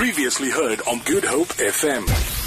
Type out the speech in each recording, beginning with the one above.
Previously heard on Good Hope FM.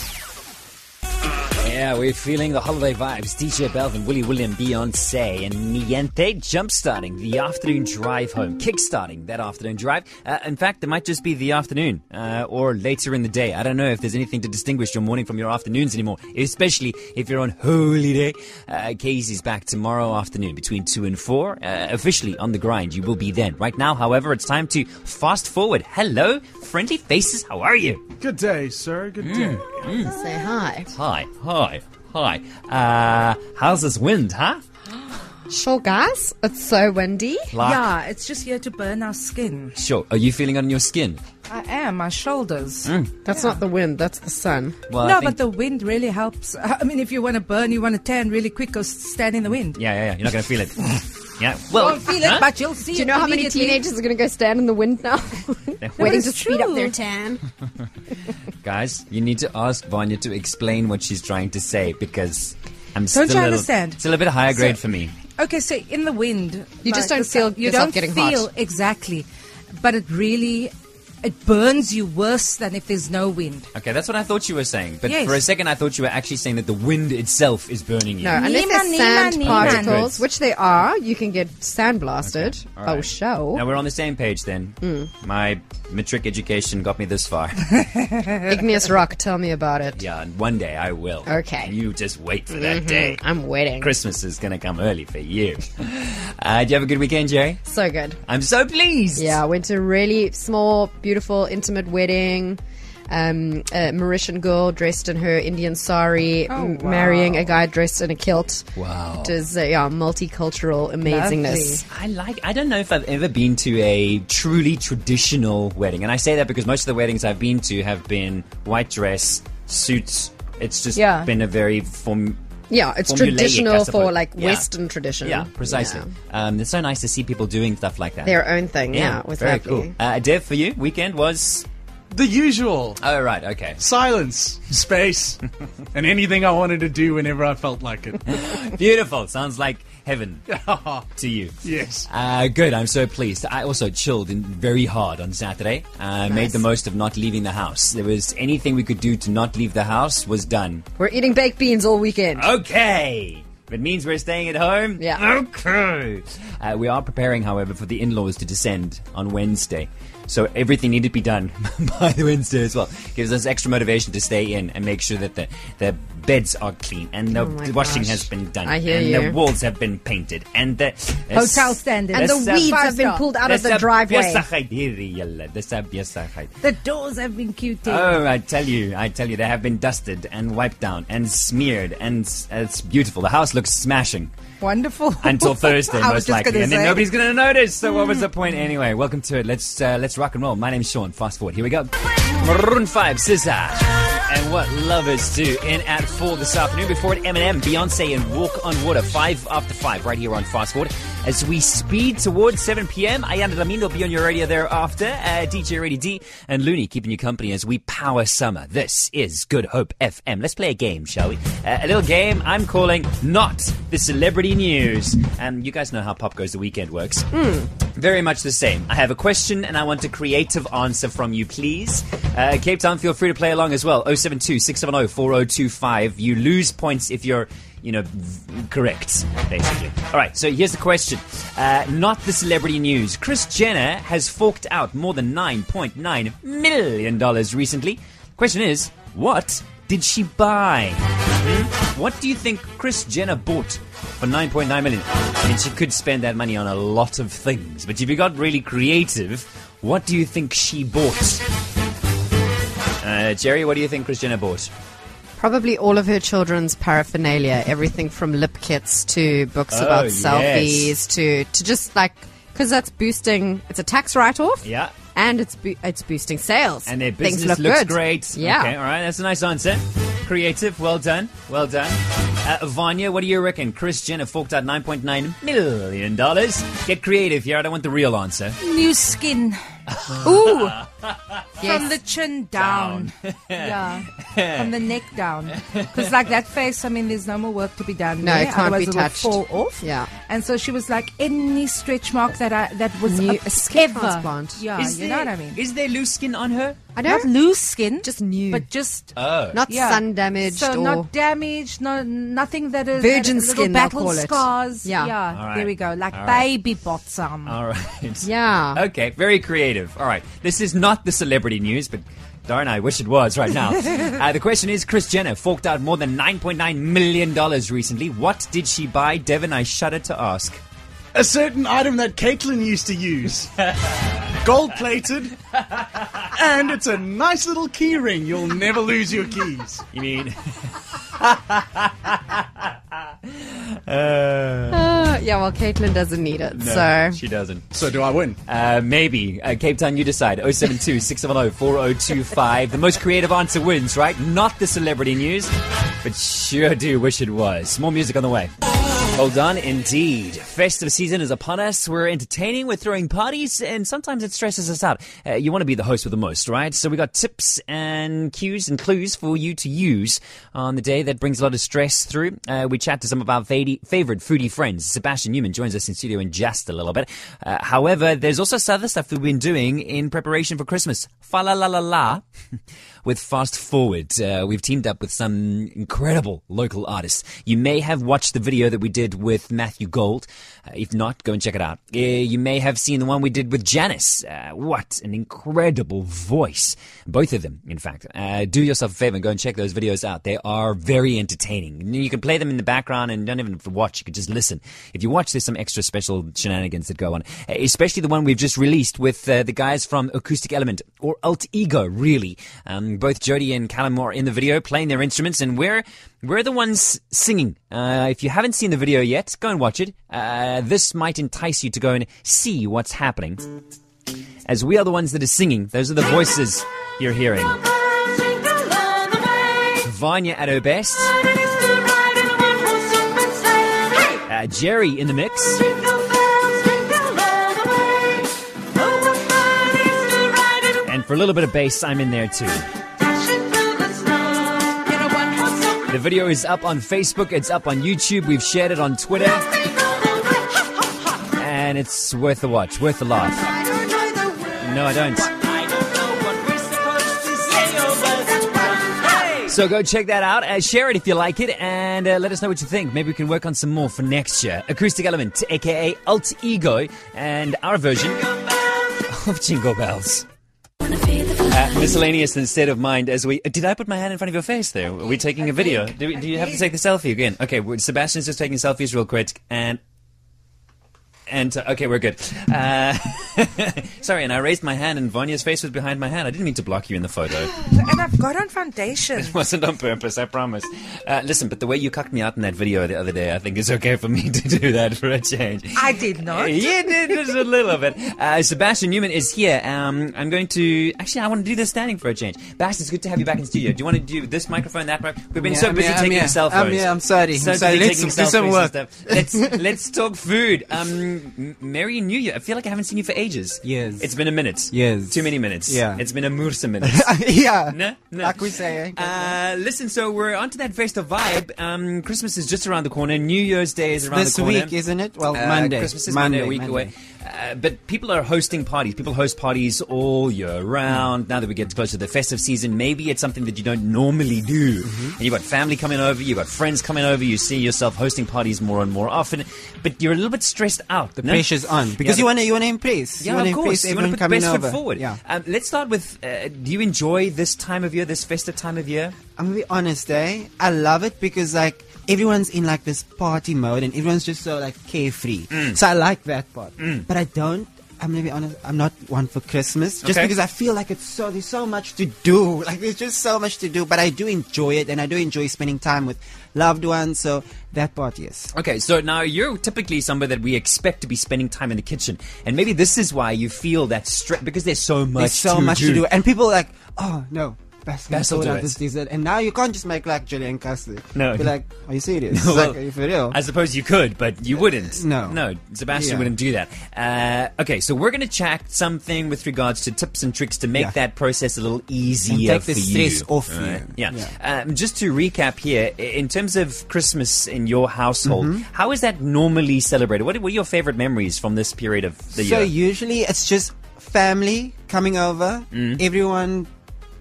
Yeah, we're feeling the holiday vibes. DJ Belvin, Willie William, Beyonce, and Niente jumpstarting the afternoon drive home, kickstarting that afternoon drive. Uh, in fact, it might just be the afternoon uh, or later in the day. I don't know if there's anything to distinguish your morning from your afternoons anymore, especially if you're on holy day. Uh, Casey's back tomorrow afternoon between 2 and 4. Uh, officially on the grind, you will be then. Right now, however, it's time to fast forward. Hello, friendly faces, how are you? Good day, sir. Good day. Say hi. Hi, hi, hi. Uh, how's this wind, huh? Sure, guys. It's so windy. Like, Yeah, it's just here to burn our skin. Sure. Are you feeling it on your skin? I am, my shoulders. That's not the wind, that's the sun. Well, no, I think, but the wind really helps. I mean, if you want to burn, you want to tan really quick, go stand in the wind. yeah, yeah, yeah. You're not going to feel it. yeah. Well, Won't feel it, but you'll see Do you know how many teenagers are going to go stand in the wind now? Waiting to it's speed up their tan. guys, you need to ask Vanya to explain what she's trying to say because I'm Don't still you a little, understand? It's a little bit higher grade So- for me. Okay, so in the wind, You just don't feel you don't getting hot. feel exactly, but it really it burns you worse than if there's no wind. Okay, that's what I thought you were saying. But Yes. for a second, I thought you were actually saying that the wind itself is burning you. No, unless Nima, there's Nima, sand Nima. particles, which they are, you can get sandblasted. Okay, all Oh, right. show. Now we're on the same page then. Hmm. My matric education got me this far. Igneous rock, tell me about it. yeah, and one day I will. Okay. You just wait for that day. I'm waiting. Christmas is going to come early for you. Uh, did you have a good weekend, Jerry? So good. I'm so pleased. Yeah, I went to a really small, beautiful, intimate wedding. Um, a Mauritian girl dressed in her Indian sari, Oh, m- wow. marrying a guy dressed in a kilt. Wow. It is, uh, yeah, multicultural amazingness. I like. I don't know if I've ever been to a truly traditional wedding, and I say that because most of the weddings I've been to have been white dress, suits. It's just Yeah. been a very form. Yeah, it's traditional for like Yeah. Western tradition. Yeah, precisely. Yeah. Um, it's so nice to see people doing stuff like that. Their own thing. Yeah, it was very lovely. cool. Uh, Dev, for you, weekend was. The usual. Oh right, okay. Silence, space, and anything I wanted to do whenever I felt like it. Beautiful. Sounds like heaven to you. yes. Uh, good. I'm so pleased. I also chilled in very hard on Saturday. Uh, Made the most of not leaving the house. There was anything we could do to not leave the house was done. We're eating baked beans all weekend. Okay. If it means we're staying at home. Yeah. Okay. Uh, we are preparing, however, for the in-laws to descend on Wednesday. So everything needed to be done by the Wednesday as well. Gives us extra motivation to stay in and make sure that the, the beds are clean and the Oh washing gosh. has been done I hear and you. the walls have been painted and the Hotel standards. and the That's, uh, weeds have been pulled out of the driveway. bjessigheid hier, julle. Dessa bjessigheid. The doors have been cute. Oh, I tell you, I tell you, they have been dusted and wiped down and smeared, and s- it's beautiful. The house looks smashing Wonderful. until Thursday, most likely, and then say. nobody's going to notice. So, what was the point anyway? Welcome to it. Let's uh, let's rock and roll. My name's Sean. Fast forward. Here we go. Maroon Five, SZA, and what lovers do in at four this afternoon. Before it, Eminem, Beyonce, and Walk on Water. Five after five, right here on Fast Forward. As we speed towards 7 p.m., Ayana Ramin will be on your radio thereafter. Uh, DJ Ready D and Looney keeping you company as we power summer. This is Good Hope FM. Let's play a game, shall we? Uh, a little game I'm calling Not the Celebrity News. And you guys know how Pop Goes the Weekend works. Very much the same. I have a question and I want a creative answer from you, please. Uh, Cape Town, feel free to play along as well. 072 670 4025. You lose points if you're, you know, correct, basically. All right, so here's the question. Uh, not the celebrity news. Kris Jenner has forked out more than $9.9 million recently. Question is, what did she buy? Hmm? What do you think Kris Jenner bought for 9.9 million? I mean, she could spend that money on a lot of things, but if you got really creative, what do you think she bought? Uh, Jerry, what do you think Kris Jenner bought? Probably all of her children's paraphernalia, everything from lip kits to books Oh, about yes. selfies to to just like because that's boosting. It's a tax write-off. Yeah. and it's bo- it's boosting sales. And their Things business look looks good. great. Yeah. Okay, all right, that's a nice answer. Creative, well done, well done. Uh, Vanya, what do you reckon? Kris Jenner forked out $9.9 million. Get creative here, I don't want the real answer. New skin. Ooh, Yes. from the chin down. yeah, from the neck down. Because like that face, I mean, there's no more work to be done. No, there, it can't otherwise be it will touched. Fall off. Yeah. And so she was like, any stretch mark that I that was New- a, a skin ever- transplant. Yeah, Is you there, know what I mean. Is there loose skin on her? I Not don't. loose skin, Just new. but just Oh. Not yeah. sun damaged So or not damaged, no nothing that is Virgin that- little skin, they'll battle call it. scars. Yeah. yeah. All right. There we go, like All right. baby bottom. All right. yeah. Okay, very creative. All right. This is not the celebrity news, but darn, I wish it was right now. uh, the question is Kris Jenner forked out more than $9.9 million recently. What did she buy? Devin, I shudder to ask. A certain item that Caitlyn used to use. Gold plated. And it's a nice little key ring. You'll never lose your keys. You mean. Uh, yeah, well, Caitlyn doesn't need it. No, so she doesn't. So do I win? Uh, maybe. Uh, Cape Town, you decide. 072 670 4025. The most creative answer wins, right? Not the celebrity news, but sure do wish it was. More music on the way. Hold done indeed. Festive season is upon us. We're entertaining, we're throwing parties, and sometimes it stresses us out. Uh, you want to be the host with the most, right? So we got tips and cues and clues for you to use on the day that brings a lot of stress through. Uh, we chat to some of our favorite foodie friends. Sebastian Newman joins us in studio in just a little bit. Uh, however, there's also some other stuff we've been doing in preparation for Christmas. Fa la la la la. With Fast Forward. Uh, we've teamed up with some incredible local artists. You may have watched the video that we did with Matthew Gold. Uh, if not, go and check it out. Uh, you may have seen the one we did with Janice. Uh, what an incredible voice. Both of them, in fact. Do yourself a favor and go and check those videos out. They are very entertaining. You can play them in the background and don't even watch. You can just listen. If you watch, there's some extra special shenanigans that go on. Especially the one we've just released with the guys from Acoustic Element or Alt Ego, really. Um, both Jody and Callum are in the video playing their instruments, and we're we're the ones singing. Uh, if you haven't seen the video yet, go and watch it. Uh, this might entice you to go and see what's happening. As we are the ones that are singing, those are the voices you're hearing. Vanya at her best. Uh, Jerry in the mix. And for a little bit of bass, I'm in there too. The video is up on Facebook, it's up on YouTube, we've shared it on Twitter, and it's worth a watch, worth a laugh. No, I don't. So go check that out. Uh, share it if you like it, and uh, let us know what you think. Maybe we can work on some more for next year. Acoustic Element, aka Alt Ego, and our version of Jingle Bells. Miscellaneous and state of mind as we. Did I put my hand in front of your face there? Are we taking a video? Do, we, do you have to take the selfie again? Okay, Sebastian's just taking selfies real quick, and. And uh, okay, we're good. Uh, sorry, and I raised my hand, and Vanya's face was behind my hand. I didn't mean to block you in the photo. And I've got on foundation. It wasn't on purpose, I promise. Uh, listen, but the way you cucked me out in that video the other day, I think it's okay for me to do that for a change. I did not. You did just a little bit. Uh, Sebastian Newman is here. Um, I'm going to actually. I want to do this standing for a change. Bash, it's good to have you back in studio. Do you want to do this microphone, that microphone? We've been Yeah, so I'm busy here, I'm taking here. cell phones. I'm here, I'm sorry. So I'm sorry. Let's do some work. Let's let's talk food. Um, M- Merry New Year. I feel like I haven't seen you for ages. Yes. It's been a minute. Yes. Too many minutes. Yeah. It's been a moorse minute. yeah. No, no. Like we say. eh? Uh, listen, so we're onto that festive vibe. Um, Christmas is just around the corner. New Year's Day is around this the corner. This week, isn't it? Well, Uh, Monday. Christmas is Monday, a week Monday. away. Uh, but people are hosting parties. People host parties all year round. Now that we get closer to the festive season, maybe it's something that you don't normally do. Mm-hmm. And you've got family coming over, you've got friends coming over, you see yourself hosting parties more and more often, but you're a little bit stressed out. The pressure's on because Yeah, you want to you want to impress. yeah, of course. You want to put the coming best over. foot forward. Yeah. Um, let's start with uh, do you enjoy this time of year, this festive time of year? I'm gonna be honest, eh? I love it because like everyone's in like this party mode and everyone's just so like carefree. Mm. So I like that part. But I don't. I'm gonna be honest. I'm not one for Christmas just Okay. because I feel like it's so there's so much to do. Like there's just so much to do. But I do enjoy it and I do enjoy spending time with loved ones. So that part, yes. Okay, so now you're typically somebody that we expect to be spending time in the kitchen, and maybe this is why you feel that stress because there's so much. There's so to much do. to do, and people are like, oh no, Bas, Bas can will do this dessert. And now you can't just make like and custard. No. Be like, are you serious? Well, like, are you for real? I suppose you could, but you wouldn't. No. No, Sebastian Yeah. wouldn't do that. Uh, okay, so we're going to chat something with regards to tips and tricks to make Yeah. that process a little easier And take the stress you. off Right. you. Yeah. Yeah. Um, just to recap here, in terms of Christmas in your household, Mm-hmm. how is that normally celebrated? What, are your favorite memories from this period of the so year? So usually it's just family coming over. Mm. Everyone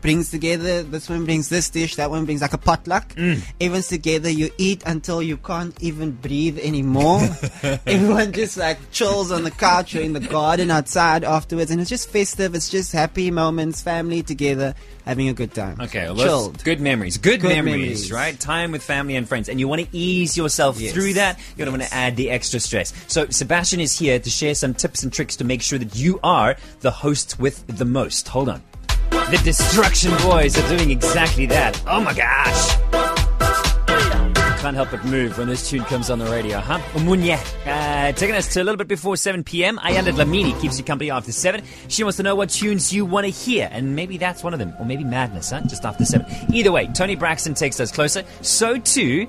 brings together. This one brings this dish. That one brings like a potluck. Mm. Everyone's together. You eat until you can't even breathe anymore. Everyone just like chills on the couch or in the garden outside afterwards, and it's just festive. It's just happy moments, family together, having a good time. Okay, well, chilled. good memories. Good, Good memories, memories. right? Time with family and friends. And you want to ease yourself Yes. through that. You don't want to add the extra stress. So, Sebastian is here to share some tips and tricks to make sure that you are the host with the most. Hold on. The Distruction Boyz are doing exactly that. Oh my gosh. Can't help but move when this tune comes on the radio, huh? Omunye. Uh, taking us to a little bit before 7 p.m. Ayanda Lamini keeps you company after 7. She wants to know what tunes you want to hear, and maybe that's one of them. Or maybe Madness, huh? Just after 7. Either way, Toni Braxton takes us closer. So too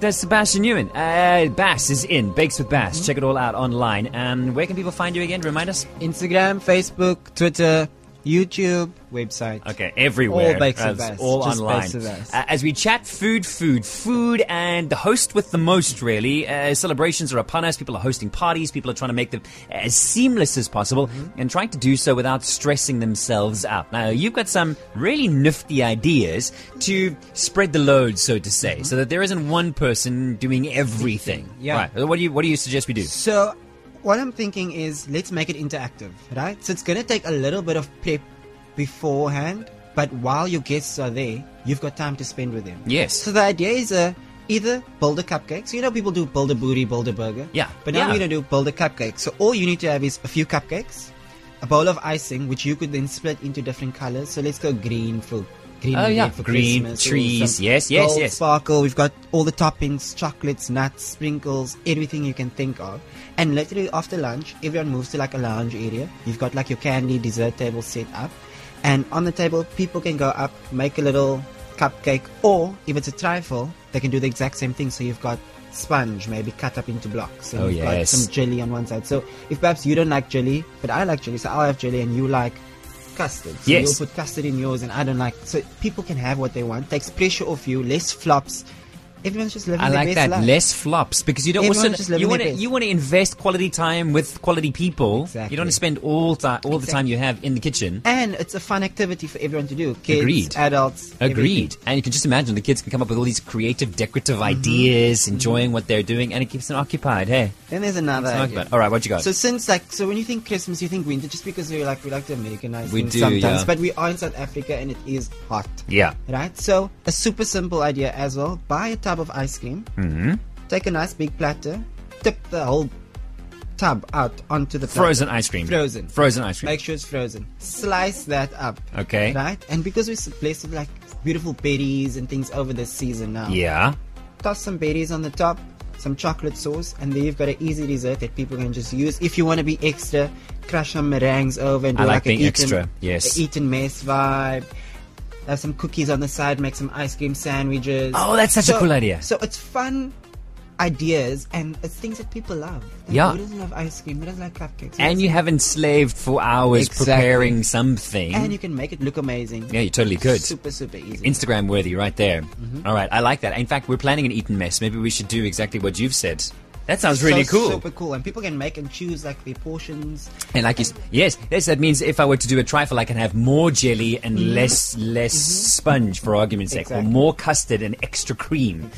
does Sebastian Newman. Uh, Bass is in. Bakes with Bass. Check it all out online. And where can people find you again? Remind us. Instagram, Facebook, Twitter, YouTube, website. Okay, everywhere. All bakes of. All Just online. bakes us. Uh, as we chat food, food, food, and the host with the most, really. Uh, celebrations are upon us. People are hosting parties. People are trying to make them as seamless as possible Mm-hmm. and trying to do so without stressing themselves out. Now, you've got some really nifty ideas to spread the load, so to say, so that there isn't one person doing everything. Mm-hmm. Yeah. Right. What do you What do you suggest we do? So, what I'm thinking is let's make it interactive, right? So it's going to take a little bit of prep beforehand, but while your guests are there, you've got time to spend with them. Yes. So the idea is uh, either build a cupcake. So you know people do build a booty, build a burger. Yeah. But now Yeah. we're going to do build a cupcake. So all you need to have is a few cupcakes, a bowl of icing, which you could then split into different colors. So let's go green for green. Oh, yeah. for Green, Christmas, trees. Yes, yes, gold yes. Sparkle. We've got all the toppings, chocolates, nuts, sprinkles, everything you can think of. And literally after lunch, everyone moves to like a lounge area. You've got like your candy dessert table set up, and on the table, people can go up, make a little cupcake, or if it's a trifle, they can do the exact same thing. So you've got sponge maybe cut up into blocks and Oh, you've got yes. some jelly on one side so if perhaps you don't like jelly but i like jelly so i'll have jelly and you like custard so Yes. you'll put custard in yours and i don't like so people can have what they want takes pressure off you less flops everyone's just living I like that. life. Less flops because you don't Everyone's also just you want to you want to invest quality time with quality people. Exactly. You don't want to spend all time all the time you have in the kitchen. and it's a fun activity for everyone to do kids Agreed. adults Agreed. everything. And you can just imagine the kids can come up with all these creative, decorative Mm-hmm. ideas, enjoying what they're doing, and it keeps them occupied. Hey, then there's another idea. all right, what you got? So since like so when you think Christmas, you think winter, just because we like we like to Americanize We do, sometimes, yeah. but we are in South Africa and it is hot. yeah, Right? So a super simple idea as well. Buy a tub of ice cream. Mm-hmm. Take a nice big platter. Tip the whole tub out onto the platter. frozen ice cream. Frozen. Frozen ice cream. Make sure it's frozen. Slice that up. Okay. Right? And because we're blessed with like beautiful berries and things over this season now. Yeah. Toss some berries on the top, some chocolate sauce, and there you've got an easy dessert that people can just use. If you want to be extra, crush some meringues over and do I like like, being a Eton, extra, yes. Eton mess vibe. Have some cookies on the side, make some ice cream sandwiches. Oh, that's such a cool idea. So it's fun ideas and it's things that people love. Like, Yeah. Who doesn't love ice cream? Who doesn't like cupcakes? Who And you haven't slaved for hours Exactly. preparing something. and you can make it look amazing. yeah, you totally could. Super, super easy. Instagram worthy right there. Mm-hmm. All right, I like that. In fact, we're planning an Eaton mess. Maybe we should do exactly what you've said. That sounds really So cool. Super cool. And people can make and choose like their portions. And like you, yes, yes, that means if I were to do a trifle, I can have more jelly and Mm-hmm. less less sponge, for argument's sake, or more custard and extra cream.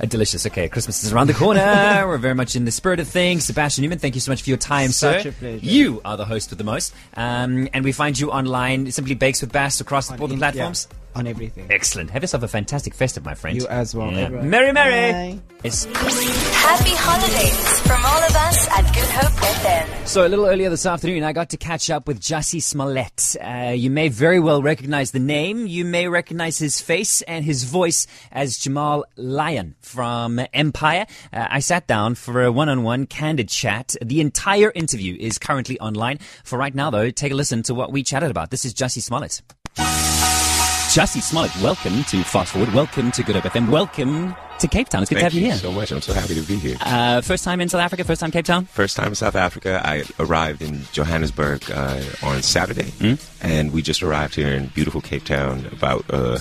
Uh, delicious. Okay, Christmas is around the corner. We're very much in the spirit of things. Sebastian Newman, thank you so much for your time, Such sir. a pleasure. You are the host with the most, um, and we find you online. Simply bakes with Bass across all the platforms. yeah, on everything. Excellent. Have yourself a fantastic festive, my friend. You as well. Yeah. Merry, merry. It's Happy holidays from all of us at Good Hope FM. So a little earlier this afternoon, I got to catch up with Jussie Smollett. Uh, you may very well recognize the name. You may recognize his face and his voice as Jamal Lyon from Empire. Uh, I sat down for a one-on-one candid chat. The entire interview is currently online. For right now, though, take a listen to what we chatted about. This is Jussie Smollett. Jussie Smollett, welcome to Fast Forward. Welcome to Good Hope FM. Welcome to Cape Town. It's good Thank to have you, you here. so much. I'm so happy to be here. Uh, first time in South Africa, first time in Cape Town? First time in South Africa. I arrived in Johannesburg uh, on Saturday, Hmm? and we just arrived here in beautiful Cape Town about uh,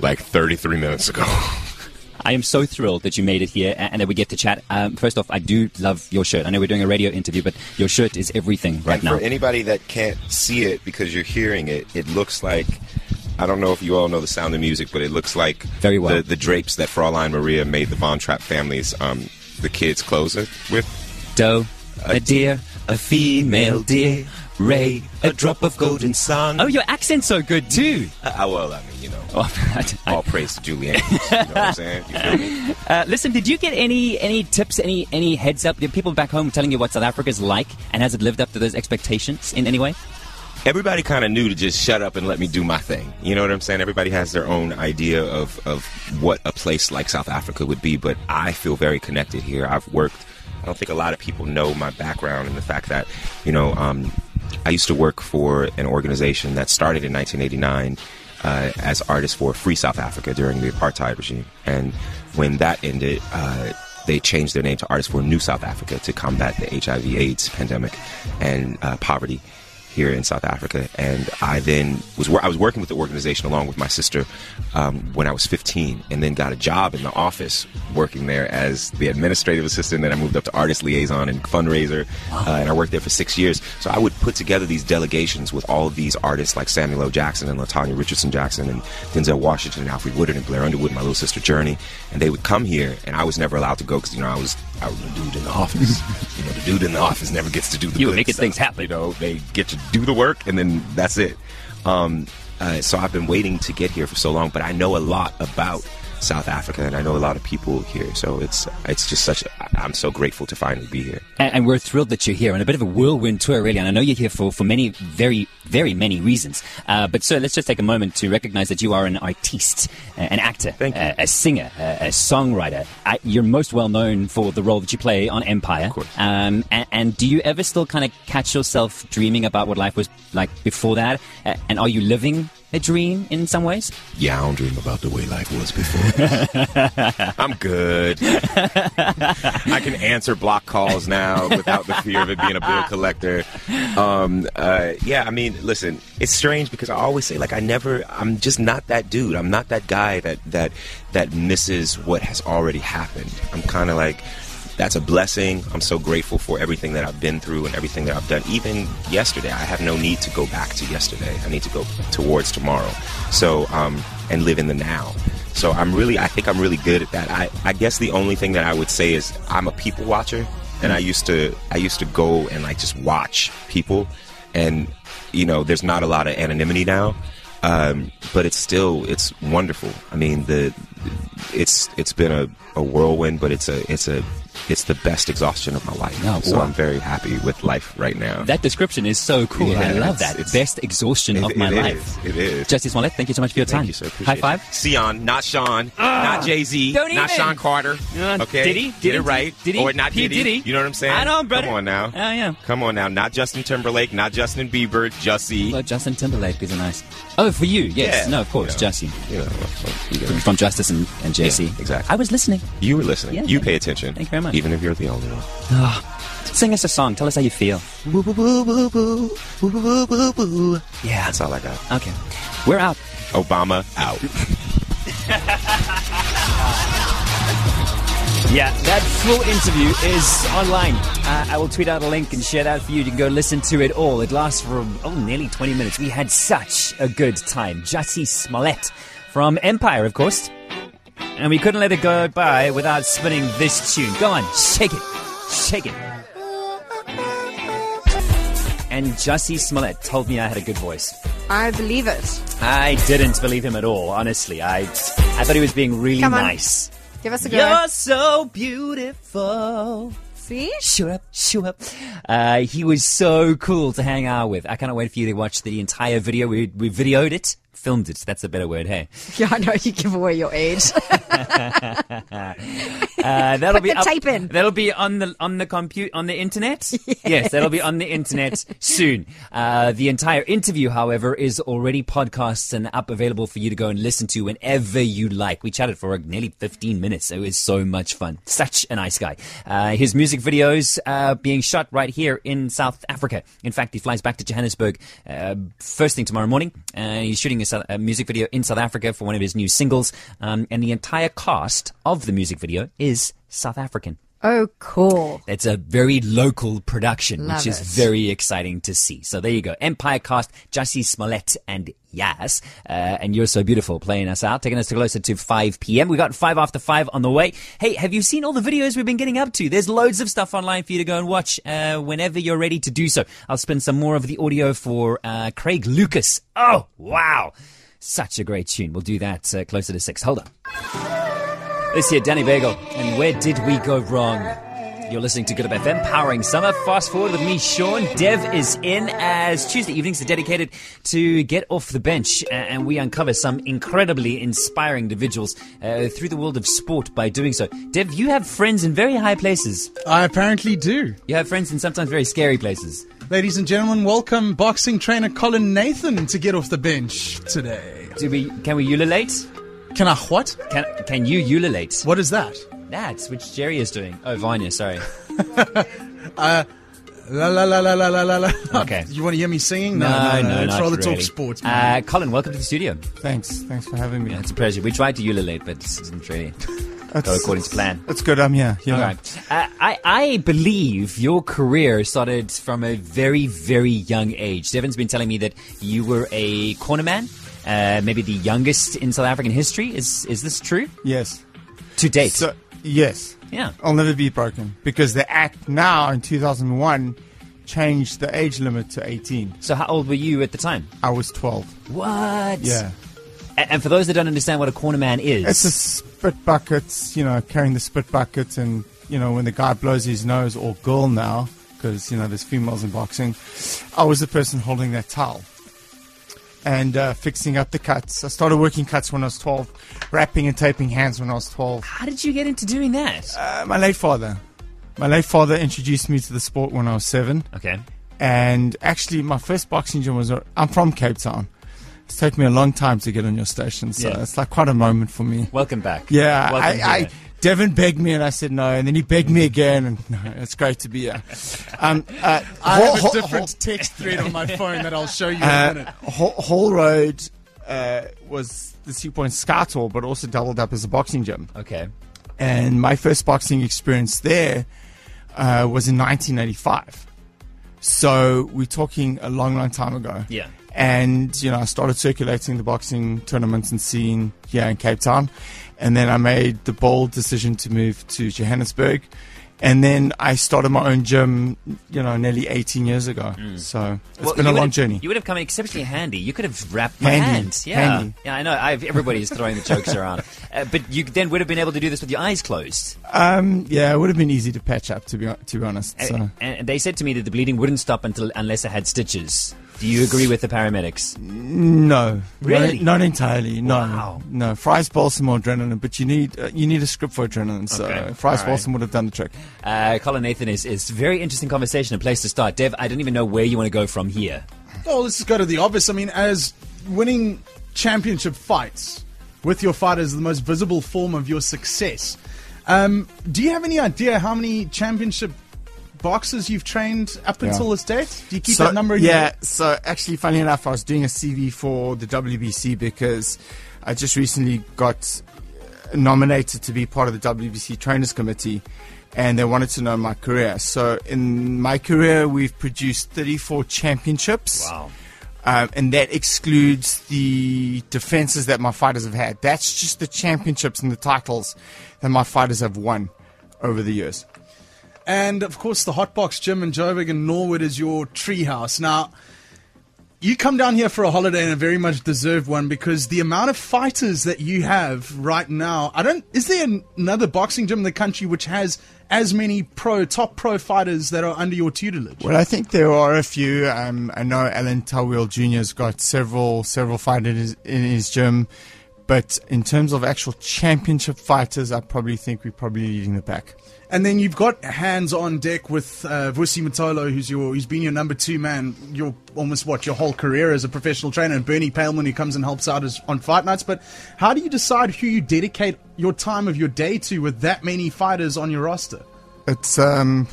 like 33 minutes ago. I am so thrilled that you made it here and that we get to chat. Um, first off, I do love your shirt. I know we're doing a radio interview, but your shirt is everything right and now. for anybody that can't see it because you're hearing it, it looks like I don't know if you all know the sound of music, but it looks like Very well. the, the drapes that Fraulein Maria made the Von Trapp families, um, the kids' clothes with. Doe, a deer, a female deer, Ray, a drop of golden sun. Oh, your accent's so good too. Uh, well, I mean, you know, Oh, I- I- all praise to Julie Andrews. You know what I'm saying? You feel me? Uh, listen, did you get any any tips, any any heads up? Did people back home telling you what South Africa's like, and has it lived up to those expectations in any way? Everybody kind of knew to just shut up and let me do my thing. You know what I'm saying? Everybody has their own idea of, of what a place like South Africa would be, but I feel very connected here. I've worked, I don't think a lot of people know my background and the fact that, you know, um, I used to work for an organization that started in 1989 uh, as artists for Free South Africa during the apartheid regime. And when that ended, uh, they changed their name to Artists for New South Africa to combat the HIV/AIDS pandemic and uh, poverty here in South Africa. And I then was wor- I was working with the organization along with my sister um, when I was 15, and then got a job in the office working there as the administrative assistant. Then I moved up to artist liaison and fundraiser, uh, and I worked there for six years. So I would put together these delegations with all of these artists like Samuel L. Jackson and Latanya Richardson Jackson and Denzel Washington and Alfre Woodard and Blair Underwood, my little sister Journey, and they would come here, and I was never allowed to go because you know I was I was the dude in the office. you know, the dude in the office never gets to do the You good making stuff. things happen. You know, they get to do the work, and then that's it. Um, uh, so I've been waiting to get here for so long, but I know a lot about South Africa, and I know a lot of people here. So it's it's just such. A, I'm so grateful to finally be here. And, and we're thrilled that you're here on a bit of a whirlwind tour, really. And I know you're here for, for many, very, very many reasons. Uh, but sir, let's just take a moment to recognize that you are an artiste, an actor, uh, a singer, uh, a songwriter. I, you're most well known for the role that you play on Empire. Of course. Um, and, and do you ever still kind of catch yourself dreaming about what life was like before that? Uh, and are you living a dream in some ways? Yeah, I don't dream about the way life was before. I'm good. I can answer block calls now without the fear of it being a bill collector. Um, uh, yeah, I mean, listen, it's strange because I always say like I never. I'm just not that dude. I'm not that guy that that that misses what has already happened. I'm kind of like. That's a blessing. I'm so grateful for everything that I've been through and everything that I've done. Even yesterday, I have no need to go back to yesterday. I need to go towards tomorrow. So, um, and live in the now. So I'm really, I think I'm really good at that. I, I guess the only thing that I would say is I'm a people watcher, and I used to, I used to go and like just watch people, and you know, there's not a lot of anonymity now, um, but it's still, it's wonderful. I mean, the, it's, it's been a, a whirlwind, but it's a, it's a, it's the best exhaustion of my life. No, so wow. I'm very happy with life right now. That description is so cool. I love that. Best exhaustion It- of my it life. is, It is. Jussie Smollett, thank you so much for your time. Thank you, sir. High five. Sion, not Sean, not Jay Z, don't even. Sean Carter. Uh, okay, Diddy? get Diddy? it right. Diddy? Or not. Diddy. Diddy? You know what I'm saying? I know, brother. Come on now. Oh, yeah. Come on now. Not Justin Timberlake, not Justin Bieber, Jussie. Well, Justin Timberlake is a nice. Oh, for you, yes. Yeah. No, of course, Yeah. You know, you, know, From Justice and, and JC. Yeah, exactly. I was listening. You were listening. Yeah, you pay attention. Thank you very much. Even if you're the only one. Oh, sing us a song. Tell us how you feel. Boo, boo, boo, boo, boo, boo, boo, boo, Yeah. That's all I got. Okay. We're out. Obama out. yeah, that full interview is online. Uh, I will tweet out a link and share that for you. You can go listen to it all. It lasts for oh, nearly 20 minutes. We had such a good time. Jussie Smollett from Empire, of course. And we couldn't let it go by without spinning this tune. Go on, shake it. Shake it. And Jussie Smollett told me I had a good voice. I believe it. I didn't believe him at all, honestly. I, I thought he was being really Come on. nice. Give us a go. You're so beautiful. See? Shut up, shut up. Uh, he was so cool to hang out with. I cannot wait for you to watch the entire video. We, we videoed it filmed it. That's a better word, hey? Yeah, I know you give away your age. Uh, that'll Put be the up- tape in. That'll be on the on the compute on the internet. Yes. that'll be on the internet soon. Uh, the entire interview, however, is already podcasts and up available for you to go and listen to whenever you like. We chatted for nearly 15 minutes. It was so much fun. Such a nice guy. Uh, his music videos uh, being shot right here in South Africa. In fact, he flies back to Johannesburg uh, first thing tomorrow morning. Uh, he's shooting a, a music video in South Africa for one of his new singles, um, and the entire cast of the music video is South African. Oh, cool. It's a very local production, Love which is it. very exciting to see. So there you go. Empire cast, Jussie Smollett and Yazz. Uh, and You're So Beautiful playing us out, taking us closer to 5 p.m. We got 5 after 5 on the way. Hey, have you seen all the videos we've been getting up to? There's loads of stuff online for you to go and watch uh, whenever you're ready to do so. I'll spin some more of the audio for uh, Craig Lucas. Oh, wow. Such a great tune. We'll do that uh, closer to 6. Hold on. This here, Danny Bagel. And where did we go wrong? You're listening to Good Hope FM, powering summer. Fast forward with me, Sean. Dev is in as Tuesday evenings are dedicated to get off the bench, and we uncover some incredibly inspiring individuals uh, through the world of sport by doing so. Dev, you have friends in very high places. I apparently do. You have friends in sometimes very scary places. Ladies and gentlemen, welcome boxing trainer Colin Nathan to get off the bench today. Do we? Can we ululate? Can I what? Can Can you ululate? What is that? That's which Jerry is doing. Oh, Vanya, sorry. La la la la la la la la. Okay. You want to hear me singing? No, no, Let's not rather really. talk sports. man. Uh, Colin, welcome to the studio. Thanks. Thanks for having me. Yeah, it's a pleasure. We tried to ululate, but it didn't really go according to plan. It's good. I'm here. You All know. right. Uh, I, I believe your career started from a very, very young age. Devon's been telling me that you were a cornerman, uh, maybe the youngest in South African history. Is is this true? Yes. To date? So yes. yeah. I'll never be broken because the act now in 2001 changed the age limit to 18. So how old were you at the time? I was 12. What? Yeah. A- And for those that don't understand what a corner man is, It's a spit bucket, you know, carrying the spit bucket, and you know when the guy blows his nose, or girl now, because you know there's females in boxing. I was the person holding that towel and uh, fixing up the cuts. I started working cuts when I was 12, wrapping and taping hands when I was 12. how did you get into doing that? Uh, my late father, my late father introduced me to the sport when I was seven, okay. and actually my first boxing gym was. I'm from Cape Town. It's taken me a long time to get on your station, so Yeah. it's like quite a moment for me. Welcome back. Yeah, Welcome I. Devin begged me and I said no, and then he begged me again, and no, it's great to be here. Um, uh, I Hall- have a Hall- different text thread on my phone that I'll show you in a uh, minute. Hall, Hall Road uh, was the Sea Point Scout Hall, but also doubled up as a boxing gym. Okay. And my first boxing experience there uh, was in 1985. So we're talking a long, long time ago. Yeah. And, you know, I started circulating the boxing tournaments and scene here in Cape Town. And then I made the bold decision to move to Johannesburg. And then I started my own gym, you know, nearly 18 years ago. So it's Mm. Well, been a long have- journey. You would have come in exceptionally handy. You could have wrapped my Handy. hands. Yeah, Handy. yeah, I know. I've, everybody is throwing the jokes around, uh, but you then would have been able to do this with your eyes closed. Um, yeah, it would have been easy to patch up, to be, to be honest. So. And, and they said to me that the bleeding wouldn't stop until unless I had stitches. Do you agree with the paramedics? No, Really? not, not entirely. No, Wow. no. Friar's Balsam some adrenaline, but you need uh, you need a script for adrenaline. So Okay. Fries All bowl right. some would have done the trick. Uh, Colin Nathan is is very interesting conversation. A place to start. Dev, I don't even know where you want to go from here. Oh, let's just go to the obvious. I mean, as winning championship fights with your fighter is the most visible form of your success. Um, do you have any idea how many championship boxers you've trained up until this date? Do you keep so, that number in Yeah. head? So actually, funny enough, I was doing a CV for the WBC because I just recently got uh, nominated to be part of the WBC Trainers Committee. And they wanted to know my career. So, in my career, we've produced 34 championships. Wow. Um, and that excludes the defenses that my fighters have had. That's just the championships and the titles that my fighters have won over the years. And of course, the Hotbox Gym in Joburg and Norwood is your treehouse. Now, you come down here for a holiday and a very much deserved one because the amount of fighters that you have right now, I don't. Is there another boxing gym in the country which has as many pro top pro fighters that are under your tutelage? Well, I think there are a few. Um, I know Alan Toweel Jr. has got several several fighters in his gym, but in terms of actual championship fighters, I probably think we're probably leading the pack. And then you've got hands on deck with uh, Vusi Matolo, who's your who's been your number two man, your almost what your whole career as a professional trainer, and Bernie Paleman, who comes and helps out as, on fight nights. But how do you decide who you dedicate your time of your day to with that many fighters on your roster? It's um,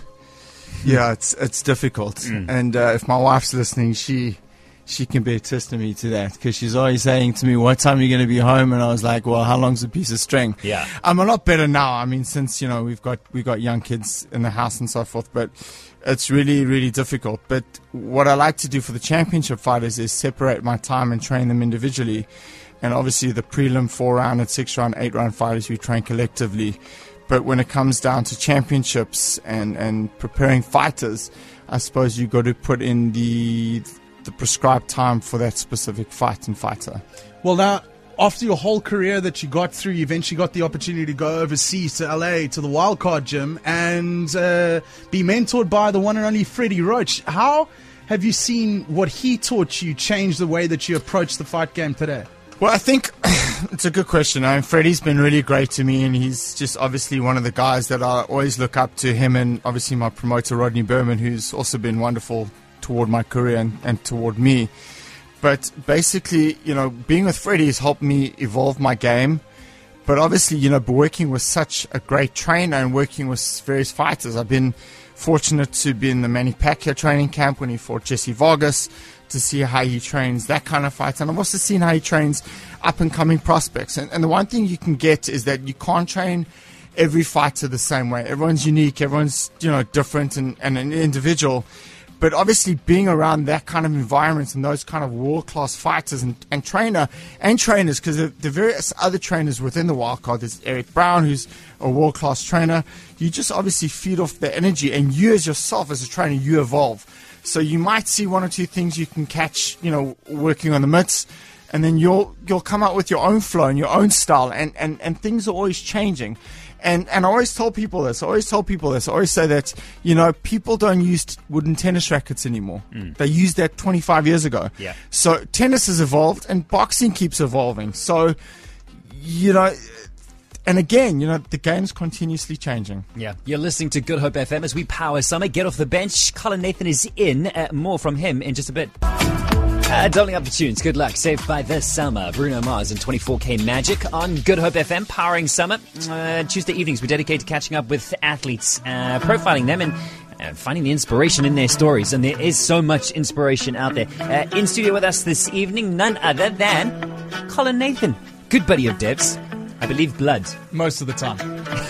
yeah, it's it's difficult. And uh, if my wife's listening, she she can be a testimony to that because she's always saying to me, "What time are you going to be home?" And I was like, "Well, how long's a piece of string?" Yeah. I'm a lot better now. I mean, since you know we've got we got young kids in the house and so forth, but it's really really difficult. But what I like to do for the championship fighters is separate my time and train them individually. And obviously, the prelim four round and six round, eight round fighters we train collectively. But when it comes down to championships and, and preparing fighters, I suppose you got to put in the the prescribed time for that specific fight and fighter. Well, now after your whole career that you got through, you eventually got the opportunity to go overseas to LA to the Wildcard Gym and uh, be mentored by the one and only Freddie Roach. How have you seen what he taught you change the way that you approach the fight game today? Well, I think it's a good question. I mean, Freddie's been really great to me, and he's just obviously one of the guys that I always look up to. Him and obviously my promoter Rodney Berman, who's also been wonderful toward my career and, and toward me. But basically, you know, being with Freddie has helped me evolve my game. But obviously, you know, working with such a great trainer and working with various fighters, I've been fortunate to be in the Manny Pacquiao training camp when he fought Jesse Vargas to see how he trains that kind of fight. And I've also seen how he trains up and coming prospects. And, and the one thing you can get is that you can't train every fighter the same way. Everyone's unique, everyone's, you know, different and, and an individual. But obviously, being around that kind of environment and those kind of world class fighters and, and trainer and trainers, because the, the various other trainers within the wildcard, there's Eric Brown, who's a world class trainer. You just obviously feed off the energy, and you as yourself as a trainer, you evolve. So you might see one or two things you can catch, you know, working on the mitts, and then you'll you'll come up with your own flow and your own style, and, and, and things are always changing. And and I always tell people this. I always tell people this. I always say that you know people don't use wooden tennis rackets anymore. They used that 25 years ago. Yeah. So tennis has evolved, and boxing keeps evolving. So you know, and again, you know, the game's continuously changing. Yeah, you're listening to Good Hope FM as we power summer. Get off the bench. Colin Nathan is in. Uh, more from him in just a bit. Uh, doubling up the tunes. Good luck. Saved by this summer. Bruno Mars and 24K Magic on Good Hope FM, powering summer. Uh, Tuesday evenings, we dedicate to catching up with athletes, uh, profiling them, and uh, finding the inspiration in their stories. And there is so much inspiration out there. Uh, in studio with us this evening, none other than Colin Nathan, good buddy of Dev's. I believe blood. Most of the time.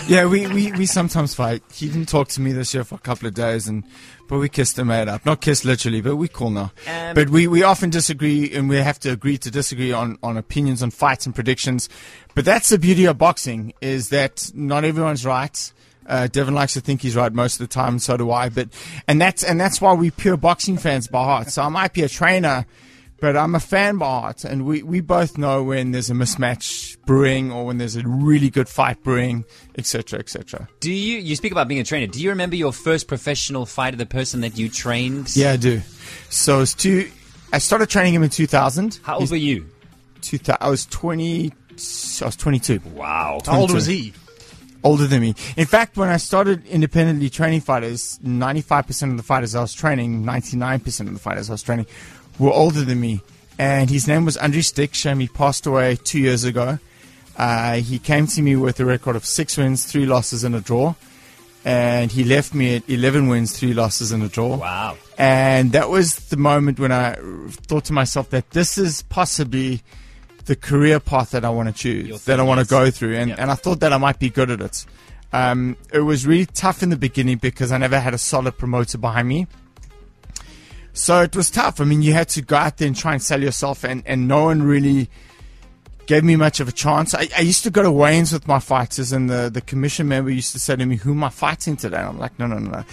Yeah, we, we, we sometimes fight. He didn't talk to me this year for a couple of days, and but we kissed and made up. Not kissed literally, but we cool now. Um, but we, we often disagree, and we have to agree to disagree on, on opinions on fights and predictions. But that's the beauty of boxing is that not everyone's right. Uh, Devin likes to think he's right most of the time, and so do I. But and that's and that's why we pure boxing fans by heart. So I might be a trainer, but I'm a fan by heart, and we, we both know when there's a mismatch brewing or when there's a really good fight brewing, etc., etc. Do you you speak about being a trainer? Do you remember your first professional fighter, the person that you trained? Yeah, I do. So it's two. I started training him in 2000. How old He's were you? 2000 I was 20. I was 22. Wow. How old was he? Older than me. In fact, when I started independently training fighters, 95% of the fighters I was training, 99% of the fighters I was training, were older than me. And his name was Andrew Sticksham. He passed away two years ago. Uh, he came to me with a record of six wins, three losses, and a draw. And he left me at 11 wins, three losses, and a draw. Wow. And that was the moment when I thought to myself that this is possibly the career path that I want to choose, that I want to go through. And, Yep. and I thought that I might be good at it. Um, it was really tough in the beginning because I never had a solid promoter behind me. So it was tough. I mean, you had to go out there and try and sell yourself, and, and no one really gave me much of a chance. I, I used to go to weigh-ins with my fighters, and the, the commission member used to say to me, Who am I fighting today? I'm like, No, no, no, no.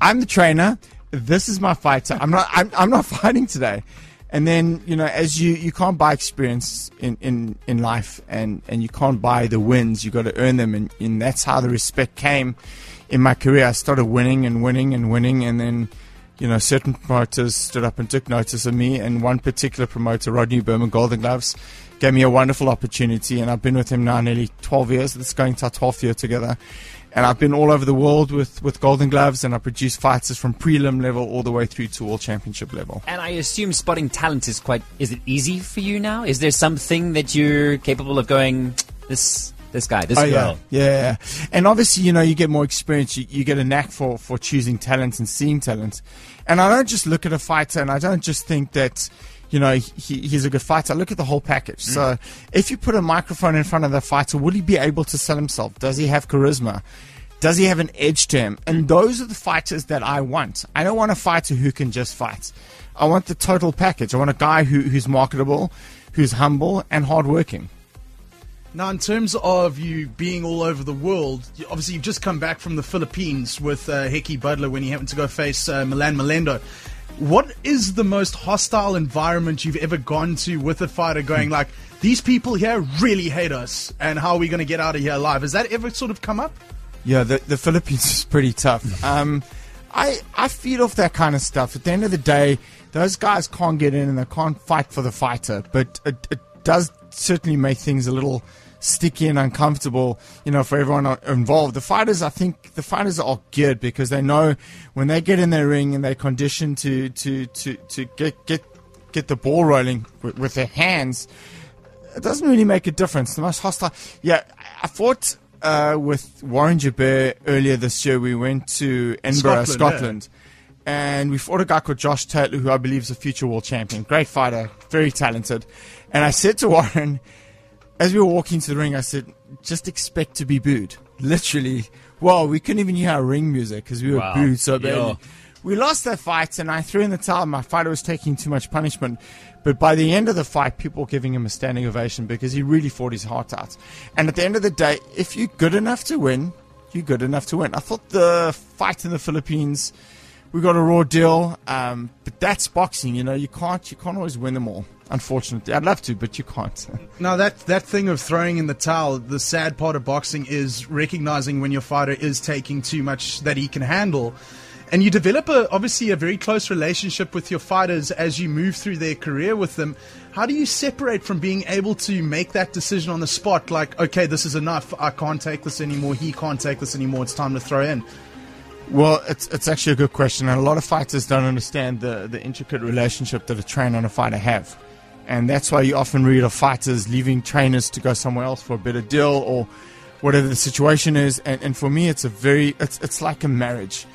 I'm the trainer. This is my fighter. I'm not, I'm, I'm not fighting today. And then you know, as you you can't buy experience in in in life, and and you can't buy the wins. You got to earn them, and, and that's how the respect came in my career. I started winning and winning and winning, and then you know, certain promoters stood up and took notice of me, and one particular promoter, Rodney Berman Golden Gloves, gave me a wonderful opportunity, and I've been with him now nearly 12 years. It's going to our 12th year together. And I've been all over the world with, with Golden Gloves, and I produce fighters from prelim level all the way through to World Championship level. And I assume spotting talent is quite. Is it easy for you now? Is there something that you're capable of going, this this guy, this oh, girl? Yeah. yeah, yeah. And obviously, you know, you get more experience, you, you get a knack for, for choosing talent and seeing talent. And I don't just look at a fighter and I don't just think that you know, he, he's a good fighter. Look at the whole package. Mm. So if you put a microphone in front of the fighter, will he be able to sell himself? Does he have charisma? Does he have an edge to him? And those are the fighters that I want. I don't want a fighter who can just fight. I want the total package. I want a guy who, who's marketable, who's humble, and hardworking. Now, in terms of you being all over the world, obviously you've just come back from the Philippines with uh, Hekkie Budler when he happened to go face uh, Milan Melindo. What is the most hostile environment you've ever gone to with a fighter going hmm. like, these people here really hate us, and how are we going to get out of here alive? Has that ever sort of come up? Yeah, the, the Philippines is pretty tough. Um, I, I feed off that kind of stuff. At the end of the day, those guys can't get in and they can't fight for the fighter, but it, it does certainly make things a little sticky and uncomfortable, you know, for everyone involved. The fighters, I think, the fighters are good because they know when they get in their ring and they're conditioned to to to, to get get get the ball rolling with, with their hands. It doesn't really make a difference. The most hostile, yeah. I fought uh, with Warren Joubert earlier this year. We went to Edinburgh, Scotland. Scotland yeah. And we fought a guy called Josh Taylor, who I believe is a future world champion. Great fighter, very talented. And I said to Warren, as we were walking to the ring, I said, just expect to be booed. Literally. Well, we couldn't even hear our ring music because we were wow. booed so badly. Yeah. We lost that fight, and I threw in the towel. My fighter was taking too much punishment. But by the end of the fight, people were giving him a standing ovation because he really fought his heart out. And at the end of the day, if you're good enough to win, you're good enough to win. I thought the fight in the Philippines, we got a raw deal, um, but that's boxing. You know, you can't you can't always win them all. Unfortunately, I'd love to, but you can't. now that that thing of throwing in the towel, the sad part of boxing is recognizing when your fighter is taking too much that he can handle. And you develop a, obviously a very close relationship with your fighters as you move through their career with them. How do you separate from being able to make that decision on the spot? Like, okay, this is enough. I can't take this anymore. He can't take this anymore. It's time to throw in. Well, it's it's actually a good question, and a lot of fighters don't understand the, the intricate relationship that a trainer and a fighter have and that's why you often read of fighters leaving trainers to go somewhere else for a better deal or whatever the situation is. And, and for me, it's a very it's it's like a marriage.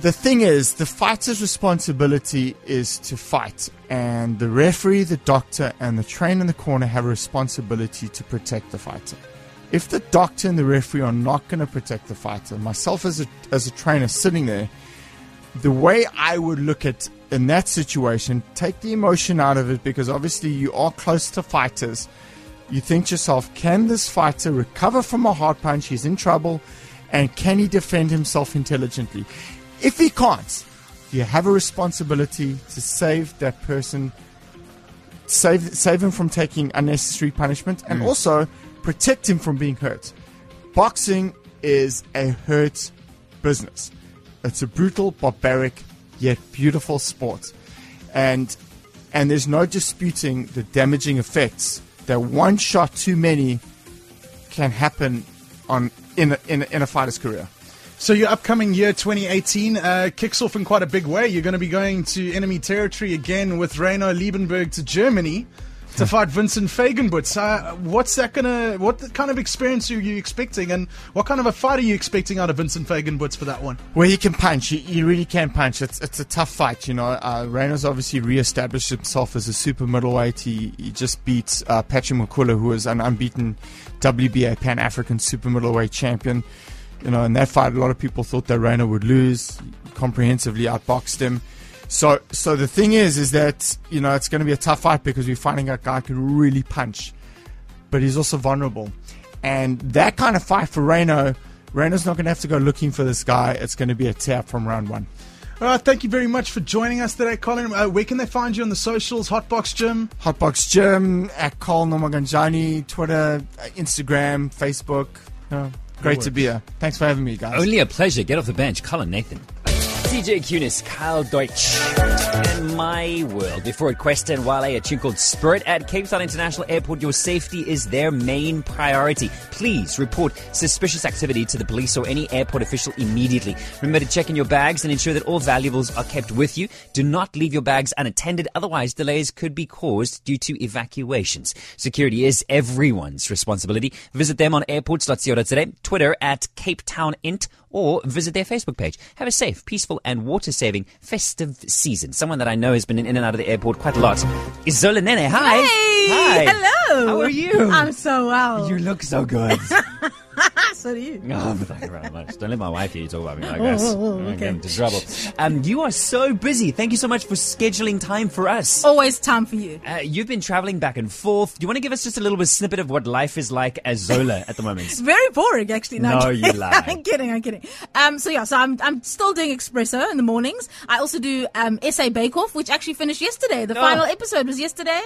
The thing is, the fighter's responsibility is to fight, and the referee, the doctor, and the trainer in the corner have a responsibility to protect the fighter. If the doctor and the referee are not going to protect the fighter, myself as a, as a trainer sitting there, the way I would look at in that situation, take the emotion out of it because obviously you are close to fighters. You think to yourself, can this fighter recover from a hard punch? He's in trouble. And can he defend himself intelligently? If he can't, you have a responsibility to save that person, save, save him from taking unnecessary punishment, and mm. also protect him from being hurt. Boxing is a hurt business. It's a brutal, barbaric, yet beautiful sport. And and there's no disputing the damaging effects that one shot too many can happen on in a, in a, in a fighter's career. So your upcoming year 2018 uh, kicks off in quite a big way. You're going to be going to enemy territory again with Reino Liebenberg to Germany to fight Vincent Feigenbutz. Uh, what's that gonna? What kind of experience are you expecting, and what kind of a fight are you expecting out of Vincent Feigenbutz for that one? Well, he can punch. He, he really can punch. It's it's a tough fight, you know. Uh, Reino's obviously re-established himself as a super middleweight. He, he just beat uh, Patrick McCullough, who was an unbeaten WBA Pan African super middleweight champion. You know, in that fight, a lot of people thought that Reino would lose. Comprehensively outboxed him. So, so the thing is, is that you know it's going to be a tough fight because we're finding a guy can really punch, but he's also vulnerable, and that kind of fight for Reino, Reino's not going to have to go looking for this guy. It's going to be a tap from round one. All right, thank you very much for joining us today, Colin. Uh, where can they find you on the socials? Hotbox Gym. Hotbox Gym at Carl Nomaganjani, Twitter, uh, Instagram, Facebook. Uh, great to be here. Thanks for having me, guys. Only a pleasure. Get off the bench. Colin Nathan. TJ Kunis, Kyle Deutsch, and my world. Before it, Kwesta and Wale, a tune called Spirit at Cape Town International Airport. Your safety is their main priority. Please report suspicious activity to the police or any airport official immediately. Remember to check in your bags and ensure that all valuables are kept with you. Do not leave your bags unattended, otherwise delays could be caused due to evacuations. Security is everyone's responsibility. Visit them on airports.co.za, Twitter at Cape Town Int, or visit their Facebook page. Have a safe, peaceful, and water saving festive season. Someone that I know has been in and out of the airport quite a lot is Zola Nene. Hi. Hey, Hi. hello. How are you? I'm so well. You look so good. so do you. Oh, thank you very much. Don't let my wife hear you talk about me like Oh, this. oh, oh, I'm okay. getting into trouble. Um, you are so busy. Thank you so much for scheduling time for us. Always time for you. Uh, you've been traveling back and forth. Do you want to give us just a little bit snippet of what life is like as Zola at the moment? It's very boring, actually. No, No, you lie. I'm kidding. I'm kidding. Um, so yeah, so I'm I'm still doing Expresso in the mornings. I also do um SA Bake Off, which actually finished yesterday. The Oh. final episode was yesterday.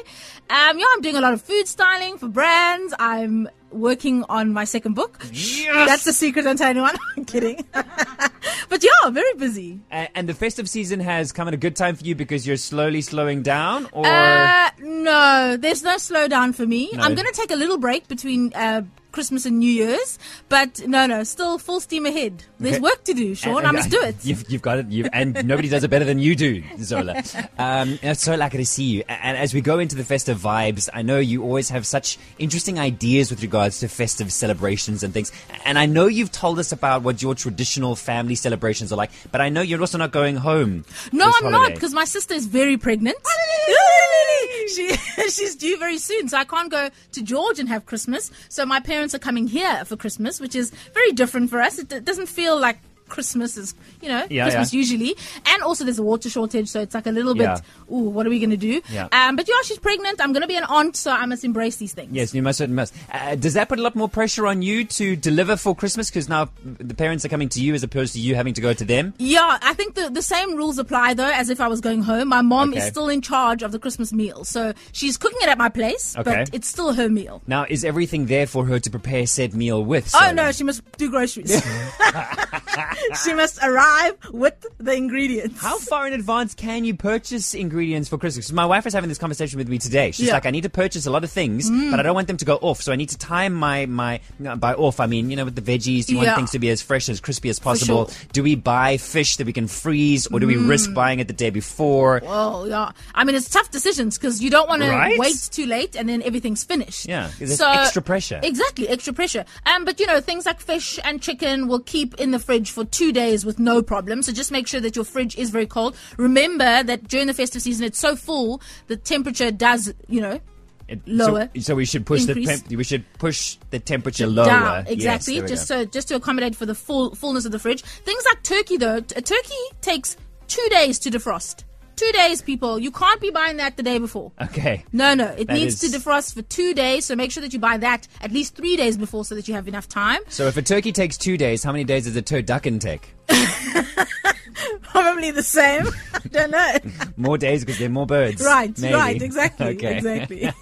Um, yeah, I'm doing a lot of food styling for brands. I'm working on my second book. Yes! That's the secret. Don't tell anyone. I'm kidding. but yeah, very busy. Uh, and the festive season has come at a good time for you because you're slowly slowing down, or Uh, no, there's no slowdown for me. No. I'm going to take a little break between uh, Christmas and New Year's, but no, no, still full steam ahead. There's work to do, Sean. And- I and must do it. You've, you've got it. You've, and nobody does it better than you do, Zola. Um, it's so lucky to see you. And as we go into the festive vibes, I know you always have such interesting ideas with regards to festive celebrations and things. And I know you've told us about what your traditional family celebrations are like, but I know you're also not going home. No, I'm not because my sister is very pregnant. she, she's due very soon, so I can't go to George and have Christmas. So my parents are coming here for Christmas, which is very different for us. It, doesn't feel like Christmas is, you know, Yeah, Christmas yeah. usually. And also there's a water shortage, so it's like a little bit, Yeah. ooh, what are we going to do? Yeah. Um, but yeah, she's pregnant. I'm going to be an aunt, so I must embrace these things. Yes, you must. must. Uh, does that put a lot more pressure on you to deliver for Christmas? Because now the parents are coming to you as opposed to you having to go to them. Yeah, I think the, the same rules apply though as if I was going home. My mom is still in charge of the Christmas meal, so she's cooking it at my place, Okay. but it's still her meal. Now, is everything there for her to prepare said meal with? Oh Zola? no, she must do groceries. she must arrive with the ingredients. How far in advance can you purchase ingredients for Christmas? my wife is having this conversation with me today. She's Yeah. like, I need to purchase a lot of things, Mm. but I don't want them to go off. So I need to time my my no, by off. I mean, you know, with the veggies, do you Yeah. want things to be as fresh as crispy as possible? sure. Do we buy fish that we can freeze, or do we Mm. risk buying it the day before? Well, yeah. I mean, it's tough decisions because you don't want Right? to wait too late and then everything's finished. Yeah, there's extra pressure. Exactly, extra pressure. Um, but you know, things like fish and chicken will keep in the fridge for two days with no problem. So just make sure that your fridge is very cold. Remember that during the festive season, it's so full, the temperature does, you know, It- lower. So, so we should push Increase. the temp- we should push the temperature lower. down. Exactly. we just so just to accommodate for the full fullness of the fridge. Things like turkey though, t- a turkey takes two days to defrost. Two days, people. You can't be buying that the day before. Okay. No, no. It That needs is- to defrost for two days, so make sure that you buy that at least three days before so that you have enough time. So if a turkey takes two days, how many days does a turducken take? Probably the same. I don't know. More days because there are more birds. Right, Maybe. right, exactly, Okay. exactly.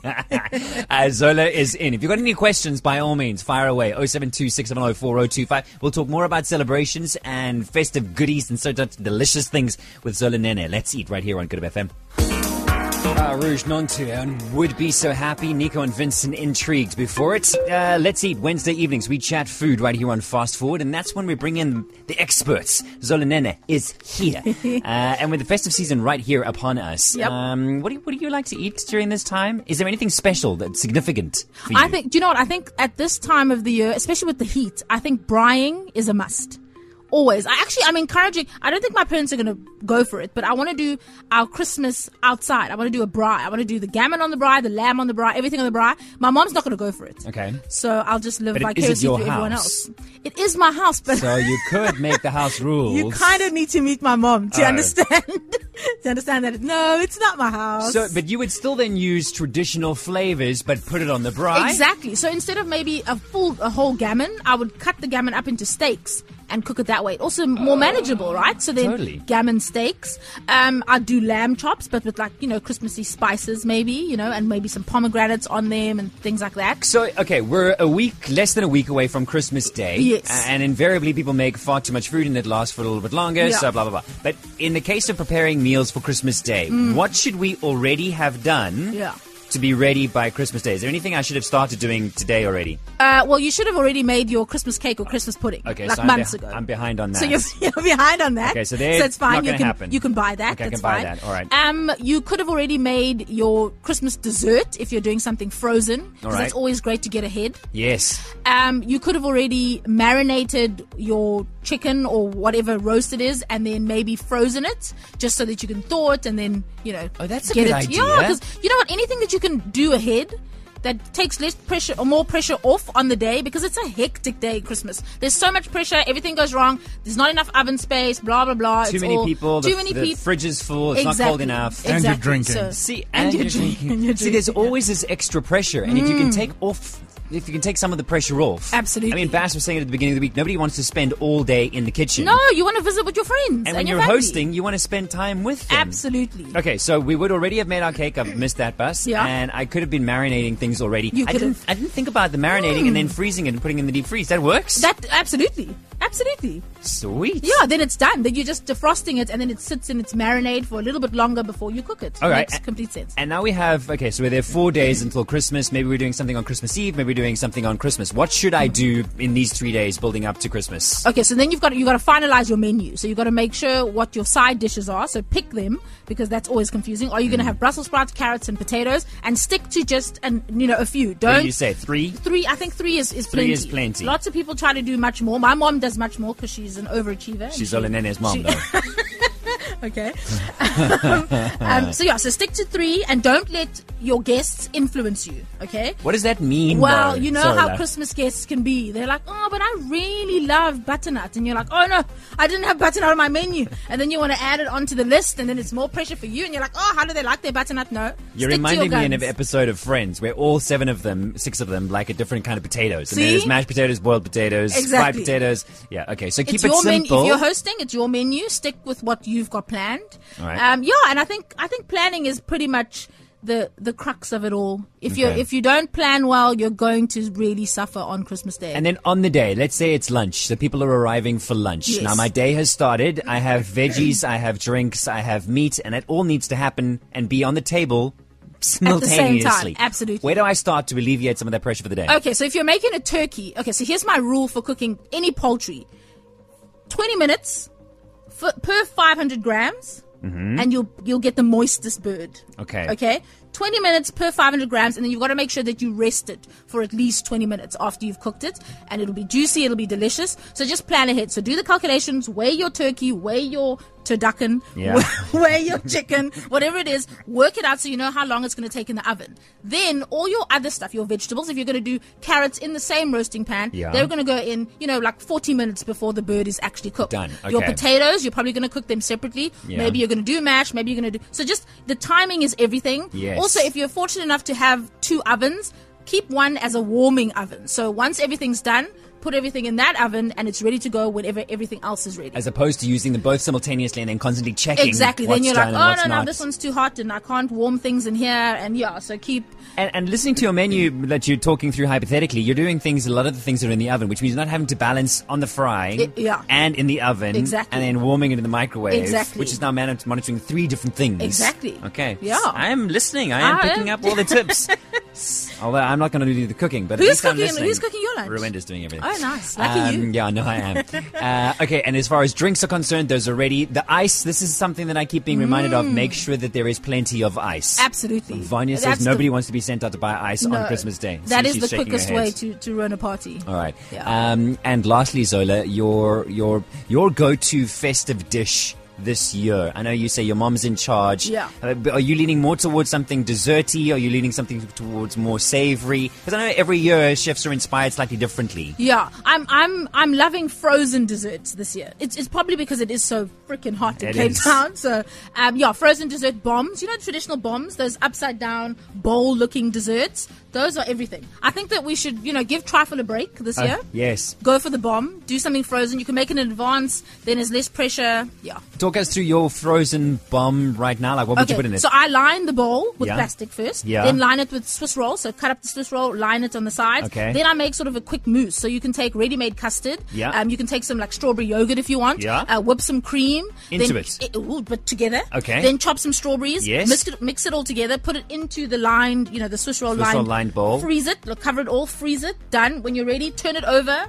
uh, Zola is in. If you've got any questions, by all means, fire away. 072 670 4025. We'll talk more about celebrations and festive goodies and so such delicious things with Zola Nene. Let's eat right here on Good FM. Ah, Rouge Nontu and would be so happy. Nico and Vincent intrigued. Before it, uh, let's eat. Wednesday evenings, we chat food right here on Fast Forward, and that's when we bring in the experts. Zola Nene is here. uh, and with the festive season right here upon us, Yep. um, what, do you, what do you like to eat during this time? Is there anything special that's significant for you? I think, do you know what? I think at this time of the year, especially with the heat, I think braaiing is a must. Always. I actually, I'm encouraging, I don't think my parents are going to go for it, but I want to do our Christmas outside. I want to do a braai. I want to do the gammon on the braai, the lamb on the braai, everything on the braai. My mom's not going to go for it. Okay. So I'll just live But it- is it vicariously through everyone else. It is my house, but So you could make the house rules. you kind of need to meet my mom to Oh. understand to understand that no, it's not my house. So, but you would still then use traditional flavors, but put it on the braai. Exactly. So instead of maybe a full, a whole gammon, I would cut the gammon up into steaks and cook it that way. Also more manageable, right? So then Totally. gammon steaks. Um, I do lamb chops, but with like you know Christmassy spices, maybe you know, and maybe some pomegranates on them and things like that. So, okay, we're a week, less than a week away from Christmas Day. Yes. And invariably, people make far too much food and it lasts for a little bit longer, Yeah. so blah, blah, blah. But in the case of preparing meals for Christmas Day, Mm. what should we already have done Yeah. To be ready by Christmas Day? Is there anything I should have started doing today already? Uh, well, you should have already made your Christmas cake or Christmas pudding Okay, like so I'm, months ago. I'm behind on that. So you're, you're behind on that. Okay, so there- it's fine. you can happen. you can buy that. Okay, I That's can buy fine. that, all right. Um, you could have already made your Christmas dessert if you're doing something frozen All because right. that's always great to get ahead. yes. Um, you could have already marinated your chicken or whatever roast it is, and then maybe frozen it just so that you can thaw it and then you know. Oh, that's a get good it. idea. Yeah, because you know what? Anything that you can do ahead. That takes less pressure or more pressure off on the day because it's a hectic day, Christmas. There's so much pressure, everything goes wrong. There's not enough oven space, blah blah blah. Too It's many all- people. Too the, many the people. fridge is full. It's exactly. not cold enough. And you're drinking. So- See, and, you're drinking. drinking. See, there's always this extra pressure, and if you can mm. take off, if you can take some of the pressure off, Absolutely. I mean, Bass was saying at the beginning of the week, nobody wants to spend all day in the kitchen. No, you want to visit with your friends and when your you're family. hosting, you want to spend time with them. Absolutely. Okay, so we would already have made our cake. I've missed that bus, Yeah. and I could have been marinating things already. You I didn't. I didn't think about the marinating and then mm. freezing it and putting it in the deep freeze. That works. That absolutely, absolutely. Sweet. Yeah, then it's done. Then you're just defrosting it, and then it sits in its marinade for a little bit longer before you cook it. All right. makes complete sense. And now we have okay, so we're there four days until Christmas. Maybe we're doing something on Christmas Eve. Maybe we're doing something on Christmas. What should I do in these three days building up to Christmas? Okay, so then you've got you got to finalize your menu. So you've got to make sure what your side dishes are. So pick them because that's always confusing. Are you Mm. going to have Brussels sprouts, carrots, and potatoes? And stick to just and you know a few. Don't do you say? Three? Three, I think three is, is Three plenty. is plenty. Lots of people try to do much more. My mom does much more because she's an overachiever. She's she- Zola Nene's mom, she- though. Okay. um, so yeah, so stick to three and don't let your guests influence you. Okay. What does that mean? Well, though? you know Sorry, how love. Christmas guests can be. They're like, oh, but I really love butternut. And you're like, oh, no, I didn't have butternut on my menu. And then you want to add it onto the list, and then it's more pressure for you. And you're like, oh, how do they like their butternut? No. You're Stick reminding your me of an episode of Friends where all seven of them, six of them, like a different kind of potatoes. And See? there's mashed potatoes, boiled potatoes, fried Exactly. potatoes. Yeah, okay. So keep it's it your menu. simple. If you're hosting, it's your menu. Stick with what you've got planned. All right. Um, yeah, and I think I think planning is pretty much the the crux of it all. If you if you don't plan well, you're going to really suffer on Christmas Day. And then on the day, let's say it's lunch, so people are arriving for lunch. Yes. Now my day has started. I have veggies, I have drinks, I have meat, and it all needs to happen and be on the table simultaneously. absolutely. Where do I start to alleviate some of that pressure for the day? Okay, so if you're making a turkey, okay, so here's my rule for cooking any poultry: twenty minutes for, per 500 grams, and you'll you'll get the moistest bird. Mm-hmm. Okay. Okay. 20 minutes per 500 grams, and then you've got to make sure that you rest it for at least 20 minutes after you've cooked it, and it'll be juicy, it'll be delicious. So just plan ahead. So do the calculations, weigh your turkey, weigh your turducken, Yeah. weigh your chicken, whatever it is, work it out so you know how long it's going to take in the oven. Then all your other stuff, your vegetables, if you're going to do carrots in the same roasting pan, Yeah. they're going to go in, you know, like 40 minutes before the bird is actually cooked. Done. Your potatoes, you're probably going to cook them separately. Yeah. Maybe you're going to do mash, maybe you're going to do. So just the timing is everything. Yes. Also, if you're fortunate enough to have two ovens, keep one as a warming oven. So once everything's done, put everything in that oven and it's ready to go whenever everything else is ready. As opposed to using them both simultaneously and then constantly checking. Exactly. Then you're like, oh no, no, not. this one's too hot and I can't warm things in here. And yeah, so keep. And, and listening to your menu that you're talking through hypothetically, you're doing things, a lot of the things that are in the oven, which means you're not having to balance on the fry I- yeah. and in the oven Exactly. and then warming it in the microwave, Exactly. which is now monitoring three different things. Exactly. Okay. Yeah. I am listening. I am I picking am- up all the tips. Although I'm not going to do the cooking, but Who's at least I'm cooking- listening. who's cooking your lunch? Rwanda's doing everything. Oh, nice. Lucky Um, you. Yeah, no, I am. uh, okay, and as far as drinks are concerned, those are ready. The ice, this is something that I keep being reminded of. Make sure that there is plenty of ice. Mm. Absolutely. Vanya says That's the- nobody wants to be sent out to buy ice No, on Christmas Day. That See, is the quickest way to, to run a party. All right. Yeah. Um, and lastly, Zola, your your your go-to festive dish this year? I know you say your mom's in charge. Yeah. Uh, are you leaning more towards something desserty? Are you leaning something towards more savory? Because I know every year chefs are inspired slightly differently. Yeah, I'm I'm I'm loving frozen desserts this year. It's, it's probably because it is so freaking hot in It Cape is. Town. So um, yeah, frozen dessert bombs. You know the traditional bombs, those upside down bowl looking desserts. Those are everything. I think that we should you know give trifle a break this Uh, year. yes. Go for the bomb. Do something frozen. You can make it in advance. Then there's less pressure. Yeah. Talk us through your frozen bomb right now. Like, what would you Okay, put in it? so I line the bowl with Yeah. plastic first. Yeah. Then line it with Swiss roll. So cut up the Swiss roll, line it on the sides. Okay. Then I make sort of a quick mousse. So you can take ready-made custard. Yeah. Um, you can take some like strawberry yogurt if you want. Yeah. Uh, whip some cream. Into then, it. ooh, but together. Okay. Then chop some strawberries. Yes. Mix it, mix it all together. Put it into the lined, you know, the Swiss roll Swiss lined. roll lined bowl. Freeze it. Look, cover it all. Freeze it. Done. When you're ready, turn it over.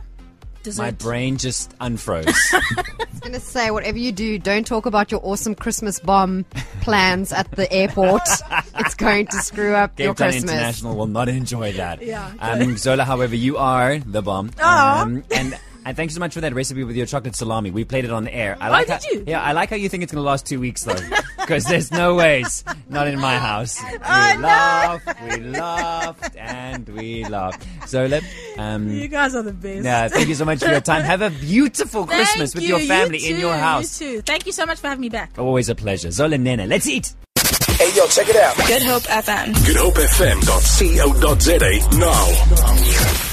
Dessert. My brain just unfroze. I was going to say, whatever you do, don't talk about your awesome Christmas bomb plans at the airport. it's going to screw up your Cape Town Christmas. International will not enjoy that. Yeah, Um, Zola, however, you are the bomb. Um, and and thanks so much for that recipe with your chocolate salami. We played it on the air. I like Oh, did how, you? Yeah, I like how you think it's going to last two weeks though, because there's no ways. Not in my house. We Oh, laughed, we laughed, and we laughed. Zola, um, You guys are the best. yeah, thank you so much for your time. Have a beautiful Christmas Thank with you. your You family in your too. house. You too. Thank you so much for having me back. Always a pleasure. Zola Nene, let's eat. Hey, yo, check it out. Good Hope FM. Good Hope GoodHopeFM.co.za now.